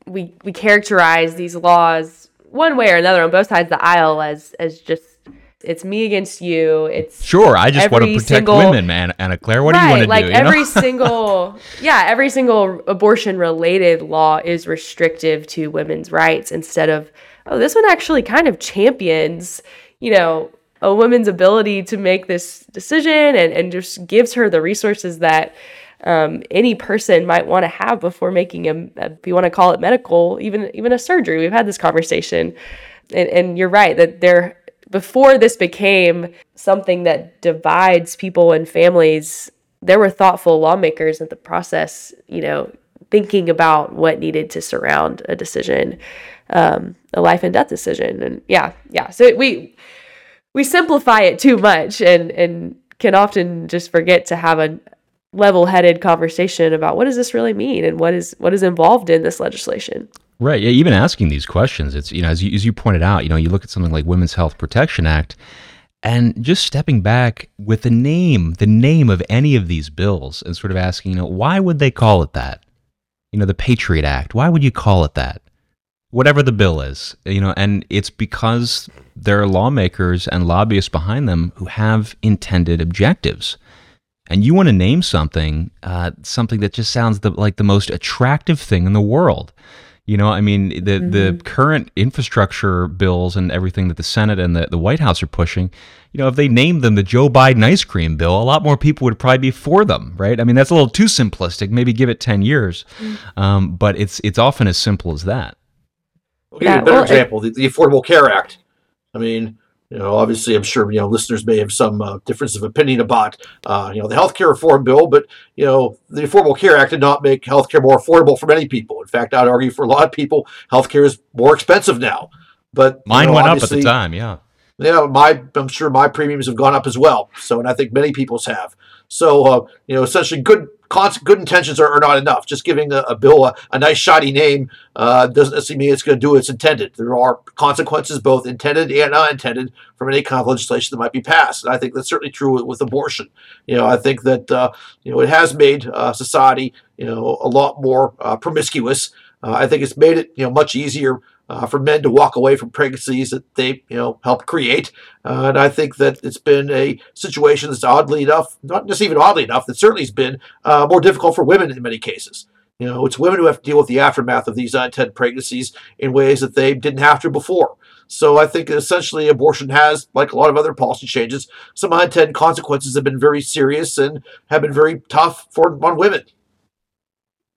we, we characterize these laws one way or another on both sides of the aisle as as just it's me against you. It's sure. I just want to protect single, women, man. Anna Claire, what right, do you want to like do? Like every single, yeah, every single abortion-related law is restrictive to women's rights instead of, oh, this one actually kind of champions, you know, a woman's ability to make this decision and and just gives her the resources that um, any person might want to have before making a, a, if you want to call it medical, even even a surgery. We've had this conversation, and, and you're right that there before this became something that divides people and families. There were thoughtful lawmakers in the process, you know, thinking about what needed to surround a decision, um, a life and death decision. And yeah, yeah. So we we simplify it too much and and can often just forget to have a level-headed conversation about what does this really mean and what is what is involved in this legislation. Right. Yeah. Even asking these questions, it's you know as you, as you pointed out, you know you look at something like Women's Health Protection Act, and just stepping back with the name, the name of any of these bills, and sort of asking, you know, why would they call it that? You know, the Patriot Act. Why would you call it that? Whatever the bill is, you know, and it's because there are lawmakers and lobbyists behind them who have intended objectives and you want to name something, uh, something that just sounds the, like the most attractive thing in the world. You know, I mean, the mm-hmm. the current infrastructure bills and everything that the Senate and the, the White House are pushing, you know, if they named them the Joe Biden ice cream bill, a lot more people would probably be for them, right? I mean, that's a little too simplistic. Maybe give it ten years, mm-hmm. um, but it's it's often as simple as that. I'll give you a better well, example: the, the Affordable Care Act. I mean, you know, obviously, I'm sure you know listeners may have some uh, difference of opinion about uh, you know the healthcare reform bill, but you know the Affordable Care Act did not make healthcare more affordable for many people. In fact, I'd argue for a lot of people, healthcare is more expensive now. But mine you know, went up at the time, yeah. Yeah, my I'm sure my premiums have gone up as well. So, and I think many people's have. So, uh, you know, essentially, good good intentions are, are, not enough. Just giving a, a bill a, a, nice, shoddy name uh, doesn't mean it's going to do its intended. There are consequences, both intended and unintended, from any kind of legislation that might be passed. And I think that's certainly true with, with abortion. You know, I think that uh, you know it has made uh, society you know a lot more uh, promiscuous. Uh, I think it's made it you know much easier uh, for men to walk away from pregnancies that they you know helped create. Uh, and I think that it's been a situation that's oddly enough, not just even oddly enough, that certainly has been uh, more difficult for women in many cases. You know, it's women who have to deal with the aftermath of these unintended pregnancies in ways that they didn't have to before. So I think essentially abortion has, like a lot of other policy changes, some unintended consequences have been very serious and have been very tough for on women.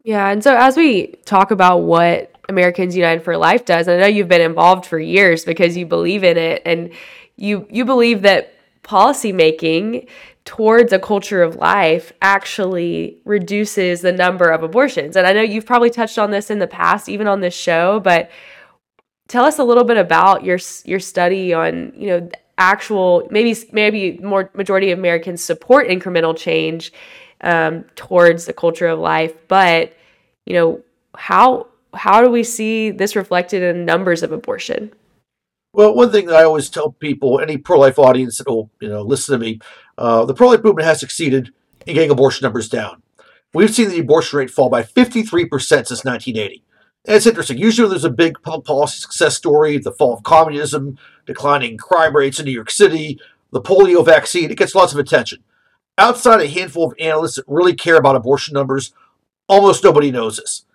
Yeah, and so as we talk about what Americans United for Life does. I know you've been involved for years because you believe in it and you you believe that policy making towards a culture of life actually reduces the number of abortions. And I know you've probably touched on this in the past even on this show, but tell us a little bit about your your study on, you know, actual maybe maybe more majority of Americans support incremental change um, towards the culture of life, but you know, how how do we see this reflected in numbers of abortion? Well, one thing that I always tell people, any pro-life audience that will you know listen to me, uh, the pro-life movement has succeeded in getting abortion numbers down. We've seen the abortion rate fall by 53% since 1980. And it's interesting. Usually there's a big public policy success story, the fall of communism, declining crime rates in New York City, the polio vaccine. It gets lots of attention. Outside a handful of analysts that really care about abortion numbers, almost nobody knows this.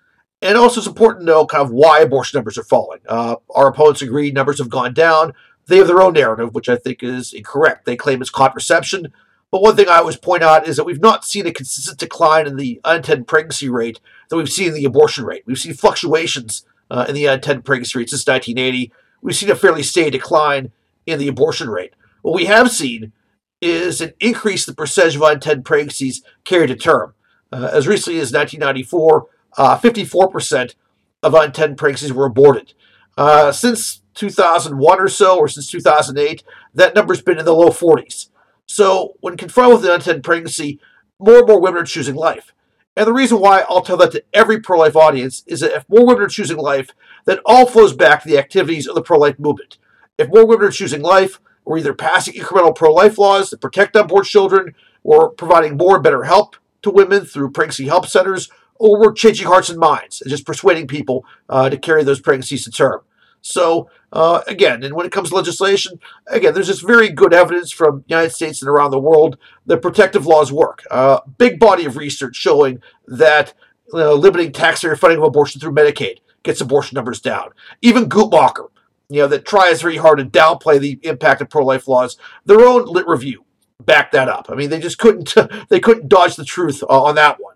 And also, it's important to know kind of why abortion numbers are falling. Uh, our opponents agree numbers have gone down. They have their own narrative, which I think is incorrect. They claim it's contraception. But one thing I always point out is that we've not seen a consistent decline in the unintended pregnancy rate that we've seen in the abortion rate. We've seen fluctuations uh, in the unintended pregnancy rate since 1980. We've seen a fairly steady decline in the abortion rate. What we have seen is an increase in the percentage of unintended pregnancies carried to term. Uh, as recently as 1994, uh, 54% of unintended pregnancies were aborted. Uh, since 2001 or so, or since 2008, that number's been in the low 40s. So, when confronted with an unintended pregnancy, more and more women are choosing life. And the reason why I'll tell that to every pro life audience is that if more women are choosing life, that all flows back to the activities of the pro life movement. If more women are choosing life, we're either passing incremental pro life laws that protect unborn children, or providing more and better help to women through pregnancy help centers, or we're changing hearts and minds and just persuading people uh, to carry those pregnancies to term. So uh, again, and when it comes to legislation, again, there's just very good evidence from the United States and around the world that protective laws work. Uh, big body of research showing that you know, limiting taxpayer funding of abortion through Medicaid gets abortion numbers down. Even Guttmacher, you know, that tries very hard to downplay the impact of pro-life laws, their own lit review backed that up. I mean, they just couldn't they couldn't dodge the truth uh, on that one.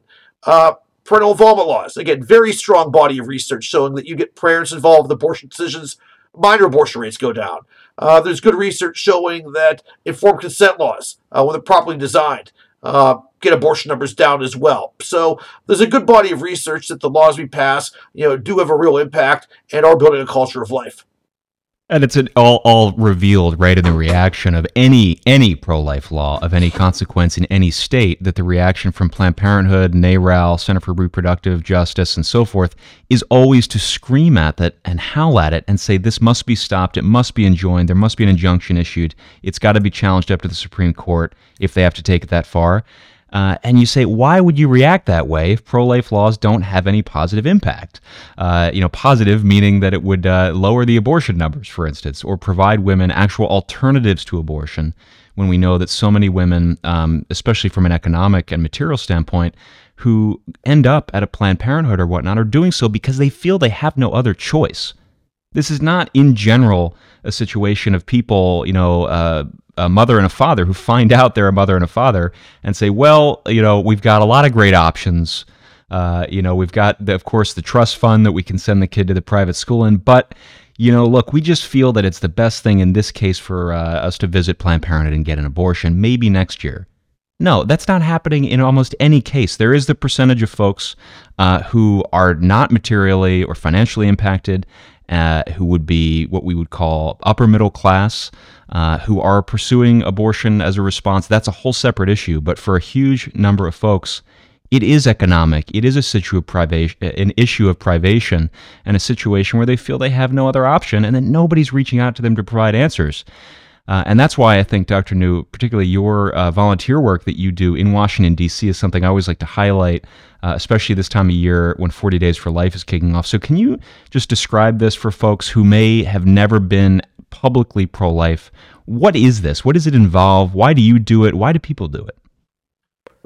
Parental involvement laws. Again, very strong body of research showing that you get parents involved with abortion decisions, minor abortion rates go down. Uh, there's good research showing that informed consent laws, uh, when they're properly designed, uh, get abortion numbers down as well. So there's a good body of research that the laws we pass, you know, do have a real impact and are building a culture of life. And it's an, all all revealed right in the reaction of any any pro life law of any consequence in any state that the reaction from Planned Parenthood, NARAL, Center for Reproductive Justice, and so forth is always to scream at it and howl at it and say this must be stopped, it must be enjoined, there must be an injunction issued, it's got to be challenged up to the Supreme Court if they have to take it that far. Uh, and you say, why would you react that way if pro-life laws don't have any positive impact? Uh, you know, positive meaning that it would uh, lower the abortion numbers, for instance, or provide women actual alternatives to abortion. When we know that so many women, um, especially from an economic and material standpoint, who end up at a Planned Parenthood or whatnot, are doing so because they feel they have no other choice. This is not, in general, a situation of people, you know, uh, a mother and a father who find out they're a mother and a father and say, well, you know, we've got a lot of great options. Uh, you know, we've got, the, of course, the trust fund that we can send the kid to the private school in. But, you know, look, we just feel that it's the best thing in this case for uh, us to visit Planned Parenthood and get an abortion, maybe next year. No, that's not happening in almost any case. There is the percentage of folks uh, who are not materially or financially impacted, uh, who would be what we would call upper middle class, uh, who are pursuing abortion as a response. That's a whole separate issue. But for a huge number of folks, it is economic. It is a situ of privation, an issue of privation, and a situation where they feel they have no other option, and that nobody's reaching out to them to provide answers. Uh, and that's why I think, Dr. New, particularly your uh, volunteer work that you do in Washington, D.C., is something I always like to highlight, uh, especially this time of year when 40 Days for Life is kicking off. So, can you just describe this for folks who may have never been publicly pro life? What is this? What does it involve? Why do you do it? Why do people do it?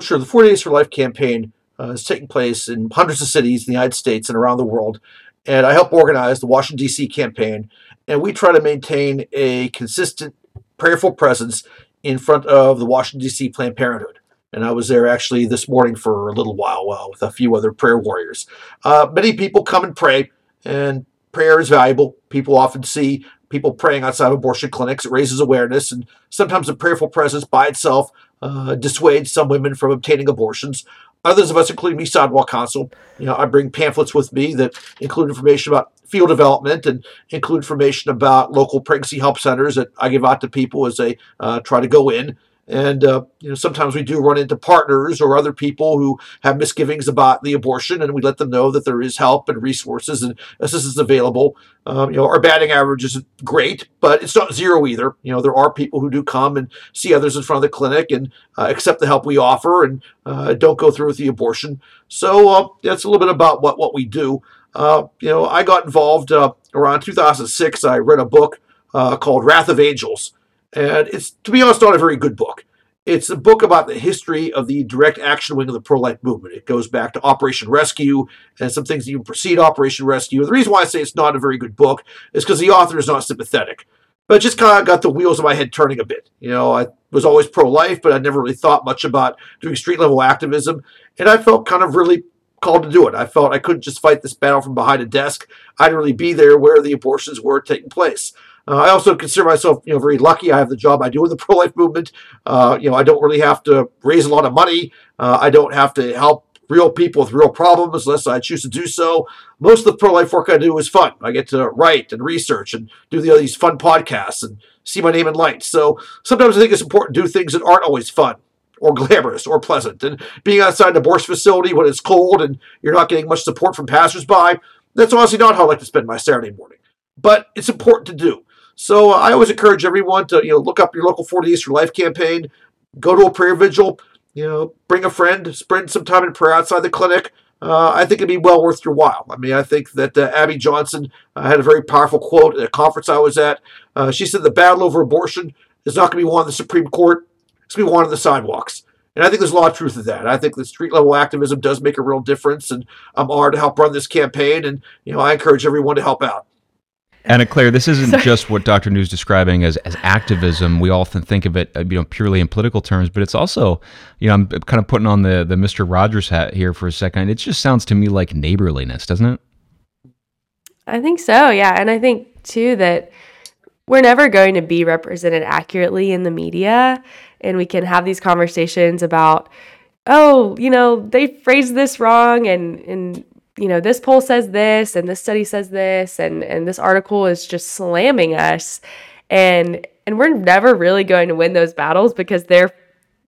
Sure. The 40 Days for Life campaign uh, is taking place in hundreds of cities in the United States and around the world. And I help organize the Washington, D.C. campaign. And we try to maintain a consistent prayerful presence in front of the Washington, D.C. Planned Parenthood. And I was there actually this morning for a little while uh, with a few other prayer warriors. Uh, many people come and pray, and prayer is valuable. People often see people praying outside of abortion clinics. It raises awareness, and sometimes a prayerful presence by itself uh, dissuades some women from obtaining abortions. Others of us, including me, Sidewalk Counsel, you know, I bring pamphlets with me that include information about fetal development and include information about local pregnancy help centers that I give out to people as they uh, try to go in. And uh, you know, sometimes we do run into partners or other people who have misgivings about the abortion, and we let them know that there is help and resources and assistance available. Um, you know, our batting average isn't great, but it's not zero either. You know, there are people who do come and see others in front of the clinic and uh, accept the help we offer and uh, don't go through with the abortion. So uh, that's a little bit about what what we do. Uh, you know, I got involved uh, around 2006. I read a book called Wrath of Angels and it's, to be honest, not a very good book. It's a book about the history of the direct action wing of the pro life movement. It goes back to Operation Rescue and some things that even precede Operation Rescue. The reason why I say it's not a very good book is because the author is not sympathetic. But just kind of got the wheels of my head turning a bit. You know, I was always pro life, but I never really thought much about doing street level activism. And I felt kind of really called to do it. I felt I couldn't just fight this battle from behind a desk. I'd really be there where the abortions were taking place. Uh, I also consider myself, you know, very lucky. I have the job I do in the pro-life movement. Uh, you know, I don't really have to raise a lot of money. Uh, I don't have to help real people with real problems unless I choose to do so. Most of the pro-life work I do is fun. I get to write and research and do the, these fun podcasts and see my name in lights. So sometimes I think it's important to do things that aren't always fun or glamorous or pleasant. And being outside an abortion facility when it's cold and you're not getting much support from passersby, that's honestly not how I like to spend my Saturday morning. But it's important to do. So uh, I always encourage everyone to you know look up your local 40 Days for Life campaign, go to a prayer vigil, you know, bring a friend, spend some time in prayer outside the clinic. Uh, I think it'd be well worth your while. I mean, I think that uh, Abby Johnson uh, had a very powerful quote at a conference I was at. Uh, she said the battle over abortion is not going to be won in the Supreme Court; it's going to be won on the sidewalks. And I think there's a lot of truth to that. I think the street level activism does make a real difference, and I'm honored to help run this campaign. And you know, I encourage everyone to help out. Anna Claire, this isn't Sorry. just what Dr. New's is describing as, as activism. We often think of it, uh, you know, purely in political terms, but it's also, you know, I'm kind of putting on the the Mr. Rogers hat here for a second. It just sounds to me like neighborliness, doesn't it? I think so, yeah. And I think too that we're never going to be represented accurately in the media, and we can have these conversations about oh, you know, they phrased this wrong and and you know, this poll says this and this study says this and and this article is just slamming us and and we're never really going to win those battles because they're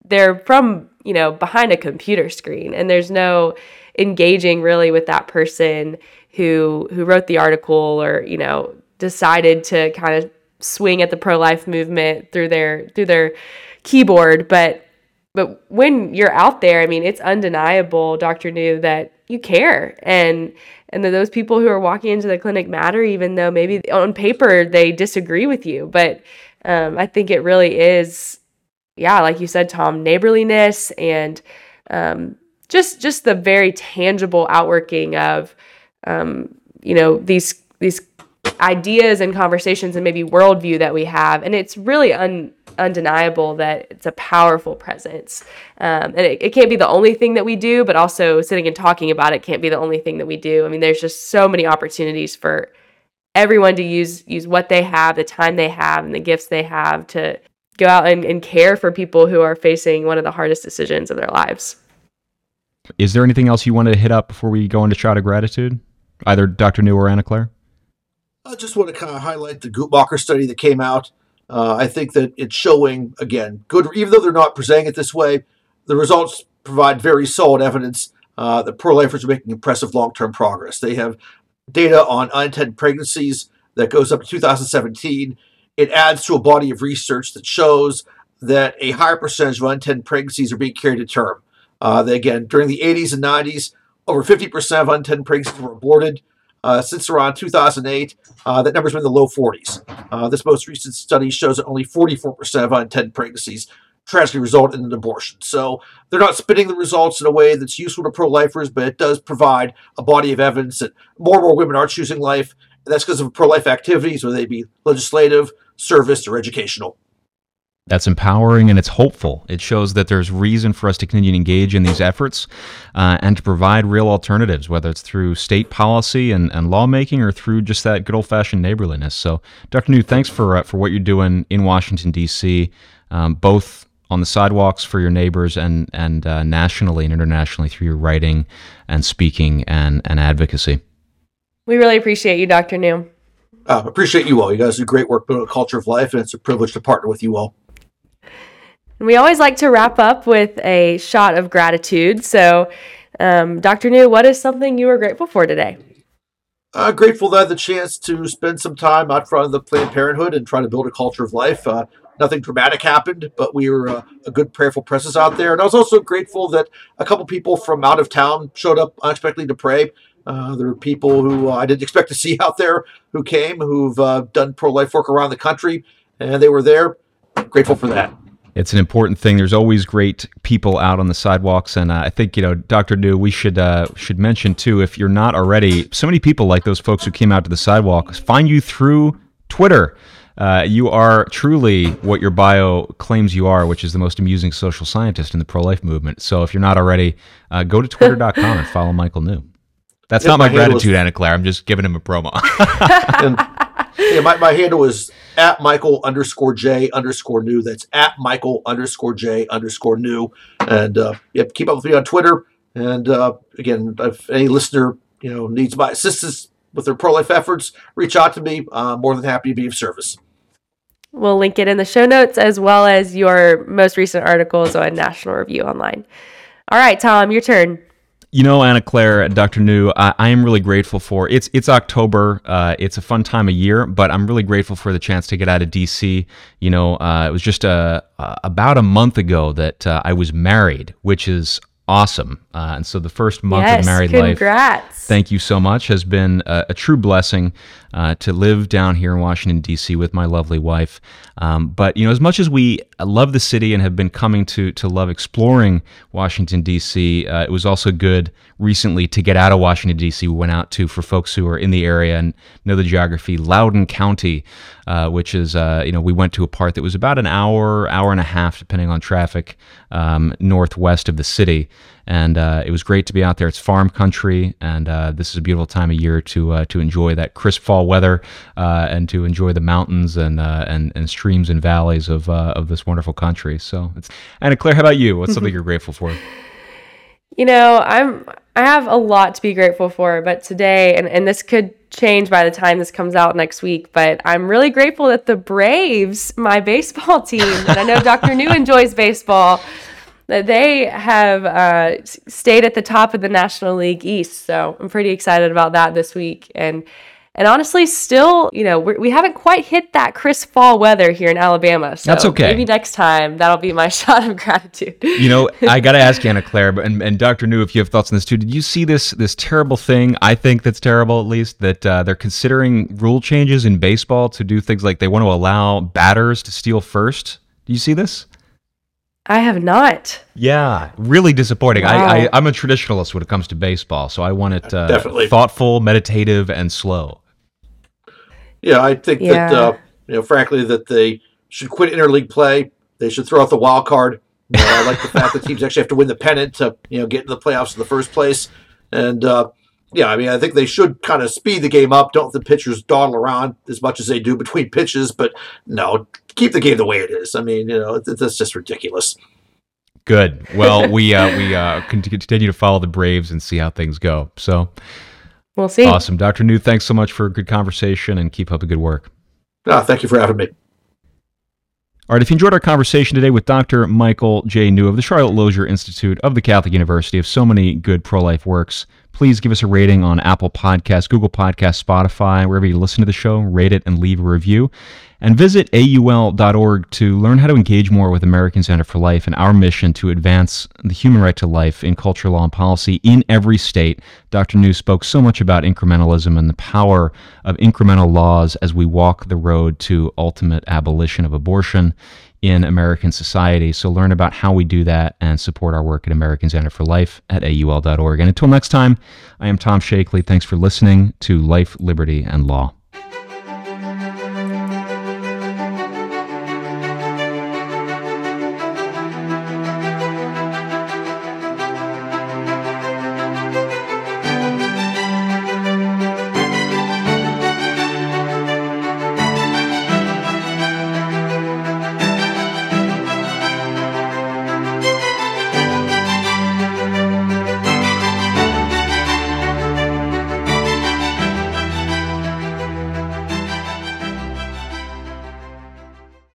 they're from, you know, behind a computer screen and there's no engaging really with that person who who wrote the article or, you know, decided to kind of swing at the pro-life movement through their through their keyboard, but but when you're out there, I mean, it's undeniable, Dr. New, that you care and and that those people who are walking into the clinic matter, even though maybe on paper they disagree with you. But um, I think it really is, yeah, like you said, Tom, neighborliness and um, just just the very tangible outworking of um, you know these these ideas and conversations and maybe worldview that we have, and it's really un undeniable that it's a powerful presence. Um, and it, it can't be the only thing that we do, but also sitting and talking about it can't be the only thing that we do. I mean, there's just so many opportunities for everyone to use use what they have, the time they have, and the gifts they have to go out and, and care for people who are facing one of the hardest decisions of their lives. Is there anything else you wanted to hit up before we go into shot of gratitude? Either Dr. New or Anna Claire? I just want to kind of highlight the Guttmacher study that came out. Uh, I think that it's showing again good, even though they're not presenting it this way, the results provide very solid evidence uh, that pro-lifers are making impressive long-term progress. They have data on unintended pregnancies that goes up to 2017. It adds to a body of research that shows that a higher percentage of unintended pregnancies are being carried to term. Uh, they, again, during the 80s and 90s, over 50% of unintended pregnancies were aborted. Uh, since around 2008, uh, that number's been in the low 40s. Uh, this most recent study shows that only 44% of unintended pregnancies tragically result in an abortion. So they're not spinning the results in a way that's useful to pro-lifers, but it does provide a body of evidence that more and more women are choosing life. And that's because of pro-life activities, whether they be legislative, service, or educational. That's empowering and it's hopeful. It shows that there's reason for us to continue to engage in these efforts uh, and to provide real alternatives, whether it's through state policy and, and lawmaking or through just that good old fashioned neighborliness. So, Dr. New, thanks for, uh, for what you're doing in Washington, D.C., um, both on the sidewalks for your neighbors and, and uh, nationally and internationally through your writing and speaking and, and advocacy. We really appreciate you, Dr. New. Uh, appreciate you all. You guys do great work building a culture of life, and it's a privilege to partner with you all. We always like to wrap up with a shot of gratitude. So, um, Dr. New, what is something you are grateful for today? Uh, grateful that the chance to spend some time out front of the Planned Parenthood and try to build a culture of life. Uh, nothing dramatic happened, but we were uh, a good prayerful presence out there. And I was also grateful that a couple people from out of town showed up unexpectedly to pray. Uh, there were people who uh, I didn't expect to see out there who came, who've uh, done pro life work around the country, and they were there. Grateful for that it's an important thing. There's always great people out on the sidewalks, and uh, I think you know, Doctor New, we should uh, should mention too, if you're not already, so many people like those folks who came out to the sidewalk find you through Twitter. Uh, you are truly what your bio claims you are, which is the most amusing social scientist in the pro life movement. So if you're not already, uh, go to twitter.com and follow Michael New. That's not my, my gratitude, was... Anna Claire. I'm just giving him a promo. and, yeah, my, my handle is at Michael underscore J underscore new. That's at Michael underscore J underscore new. And uh, yep, keep up with me on Twitter. And uh, again, if any listener you know needs my assistance with their pro life efforts, reach out to me. I'm more than happy to be of service. We'll link it in the show notes as well as your most recent articles on National Review Online. All right, Tom, your turn. You know, Anna Claire, Dr. New, I, I am really grateful for it's it's October. Uh, it's a fun time of year, but I'm really grateful for the chance to get out of DC. You know, uh, it was just a, uh, about a month ago that uh, I was married, which is awesome. Uh, and so the first month yes, of married life. congrats. life, thank you so much, has been a, a true blessing uh, to live down here in Washington, D.C. with my lovely wife. Um, but, you know, as much as we love the city and have been coming to, to love exploring Washington, D.C., uh, it was also good recently to get out of Washington, D.C. We went out to, for folks who are in the area and know the geography, Loudoun County, uh, which is, uh, you know, we went to a part that was about an hour, hour and a half, depending on traffic, um, northwest of the city. And uh, it was great to be out there. It's farm country, and uh, this is a beautiful time of year to uh, to enjoy that crisp fall weather uh, and to enjoy the mountains and and, and streams and valleys of of this wonderful country. So, it's, Anna Claire, how about you? What's something you're grateful for? You know, I'm I have a lot to be grateful for, but today and, and this could change by the time this comes out next week, but I'm really grateful that the Braves, my baseball team, and I know Dr. New enjoys baseball, that they have uh, stayed at the top of the National League East. So I'm pretty excited about that this week. And and honestly, still, you know, we're, we have not quite hit that crisp fall weather here in Alabama. So That's okay. Maybe next time that'll be my shot of gratitude. You know, I got to ask Anna Claire and, and Dr. New if you have thoughts on this too. Did you see this this terrible thing? I think that's terrible, at least that uh, they're considering rule changes in baseball to do things like they want to allow batters to steal first. Do you see this? I have not. Yeah, really disappointing. Wow. I, I am a traditionalist when it comes to baseball, so I want it uh, definitely thoughtful, meditative, and slow. Yeah, I think yeah. that uh, you know, frankly, that they should quit interleague play. They should throw out the wild card. You know, I like the fact that teams actually have to win the pennant to you know get into the playoffs in the first place. And uh, yeah, I mean, I think they should kind of speed the game up. Don't let the pitchers dawdle around as much as they do between pitches. But no, keep the game the way it is. I mean, you know, that's just ridiculous. Good. Well, we uh, we uh, continue to follow the Braves and see how things go. So. We'll see. Awesome. Dr. New, thanks so much for a good conversation and keep up the good work. Ah, thank you for having me. All right, if you enjoyed our conversation today with Dr. Michael J. New of the Charlotte Lozier Institute of the Catholic University of so many good pro life works, please give us a rating on Apple Podcasts, Google Podcasts, Spotify, wherever you listen to the show. Rate it and leave a review. And visit AUL.org to learn how to engage more with Americans United for Life and our mission to advance the human right to life in culture, law, and policy in every state. Dr. New spoke so much about incrementalism and the power of incremental laws as we walk the road to ultimate abolition of abortion in American society. So learn about how we do that and support our work at Americans United for Life at AUL.org. And until next time, I am Tom Shakely. Thanks for listening to Life, Liberty, and Law.